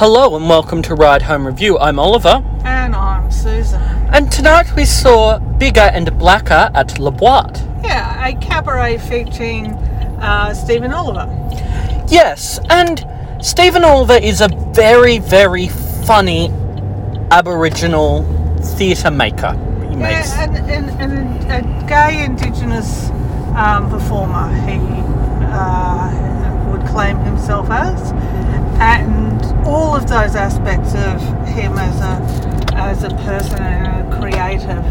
Hello and welcome to Ride Home Review. I'm Oliver, And I'm Susan. and tonight we saw Bigger and Blacker at La Boite. Yeah, a cabaret featuring uh, Steven Oliver. Yes, and Steven Oliver is a very, very funny Aboriginal theatre maker. He makes. Yeah, and, and, and a gay Indigenous um, performer, he uh, would claim himself as. And those aspects of him as a, as a person and a creative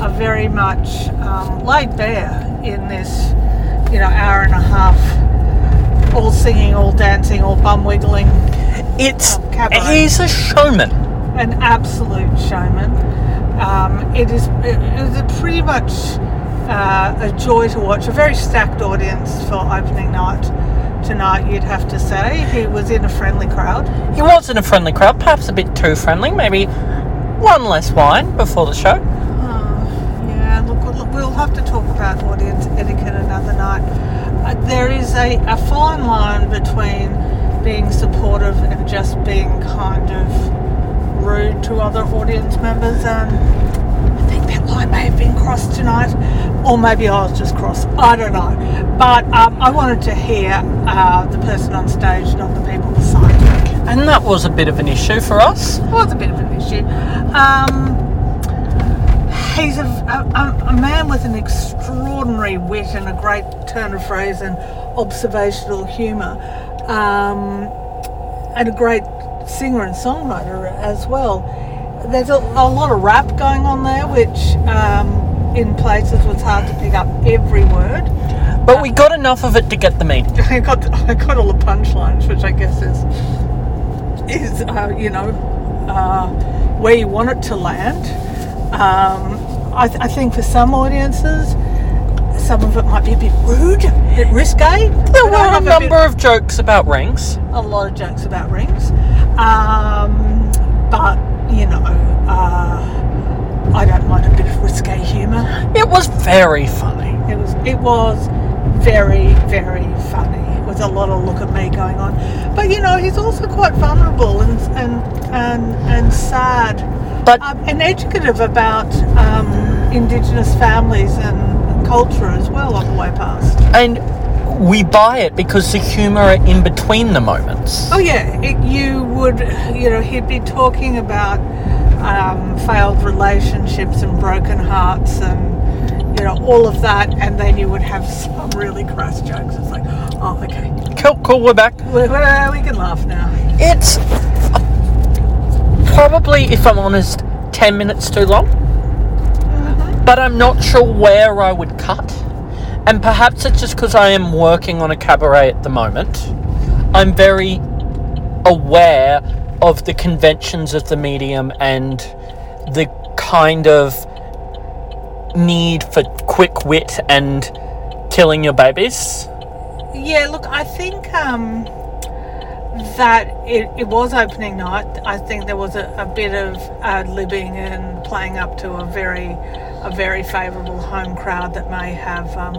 are very much um, laid bare in this, you know, hour and a half, all singing, all dancing, all bum wiggling. it's um, he's a showman. an absolute showman. Um, it is it is pretty much uh, a joy to watch. A very stacked audience for opening night tonight, you'd have to say. He was in a friendly crowd. He was in a friendly crowd, perhaps a bit too friendly. Maybe one less wine before the show. Oh, yeah, look, we'll have to talk about audience etiquette another night. Uh, there is a, a fine line between being supportive and just being kind of rude to other audience members, and I think that line may have been crossed tonight, or maybe I was just cross. I don't know. But um, I wanted to hear uh, the person on stage, not the people beside me. And that was a bit of an issue for us. It was a bit of an issue. Um, he's a, a, a man with an extraordinary wit and a great turn of phrase and observational humour, um, and a great singer and songwriter as well. There's a, a lot of rap going on there, which um, in places was hard to pick up every word. But we got enough of it to get the meeting. I got I got all the punchlines, which I guess is is uh, you know uh, where you want it to land. Um, I, th- I think for some audiences, some of it might be a bit rude, a bit risque. There were a number of jokes about rings. a lot of jokes about rings, um, but you know, mind a bit of risque humour. It was very funny. It was it was very very funny with a lot of look at me going on. But you know, he's also quite vulnerable and and and, and sad, But um, and educative about um, Indigenous families and culture as well on the way past. and we buy it because the humour in between the moments. Oh yeah, it, you would you know he'd be talking about um, failed relationships and broken hearts and you know all of that, and then you would have some really crass jokes. It's like, oh okay. Cool, cool, we're back. We, we we can laugh now. It's probably, if I'm honest, 10 minutes too long. But I'm not sure where I would cut. And perhaps it's just because I am working on a cabaret at the moment. I'm very aware of the conventions of the medium and the kind of need for quick wit and killing your babies. Yeah, look, I think um, that it, it was opening night. I think there was a, a bit of ad libbing and playing up to a very a very favourable home crowd that may have um,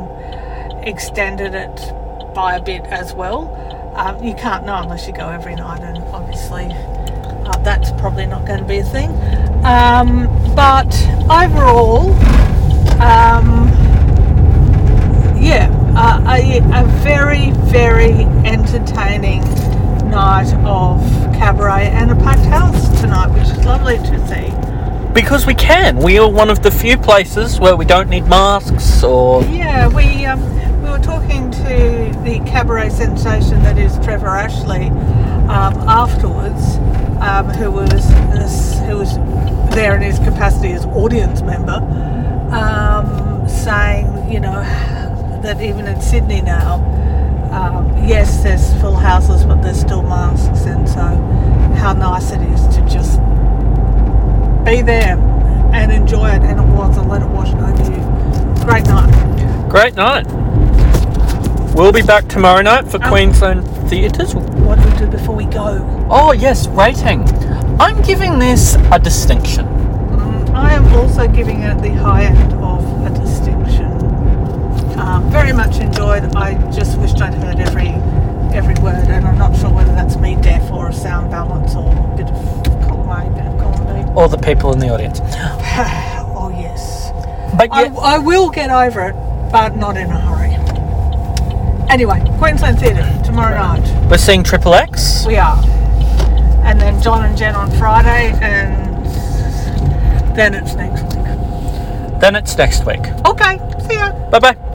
extended it by a bit as well. Um, you can't know unless you go every night, and obviously uh, that's probably not going to be a thing. Um, but overall, um, yeah, uh, a, a very, very entertaining night of cabaret and a packed house tonight, which is lovely to see. Because we can. We are one of the few places where we don't need masks or Yeah, we um, we were talking to the cabaret sensation that is Trevor Ashley um, afterwards, um, who was who was there in his capacity as audience member, um, saying, you know, that even in Sydney now, um, yes, there's full houses, but there's still masks, and so how nice it is to just be there and enjoy it, and it was, and let it wash over you. Great night. Great night. We'll be back tomorrow night for Oh. Queensland Theatres. What do we do before we go? Oh, yes, rating. I'm giving this a distinction. Mm, I am also giving it the high end of a distinction. Um, very much enjoyed. I just wished I'd heard every every word, and I'm not sure whether that's me deaf or a sound balance or a bit of column A, bit of column All the people in the audience. Oh yes. But I, I will get over it, but not in a hurry. Anyway, Queensland Theatre tomorrow night. we're seeing Triple X. We are. And then John and Jen on Friday, and then it's next week. Then it's next week. Okay, see ya. Bye bye.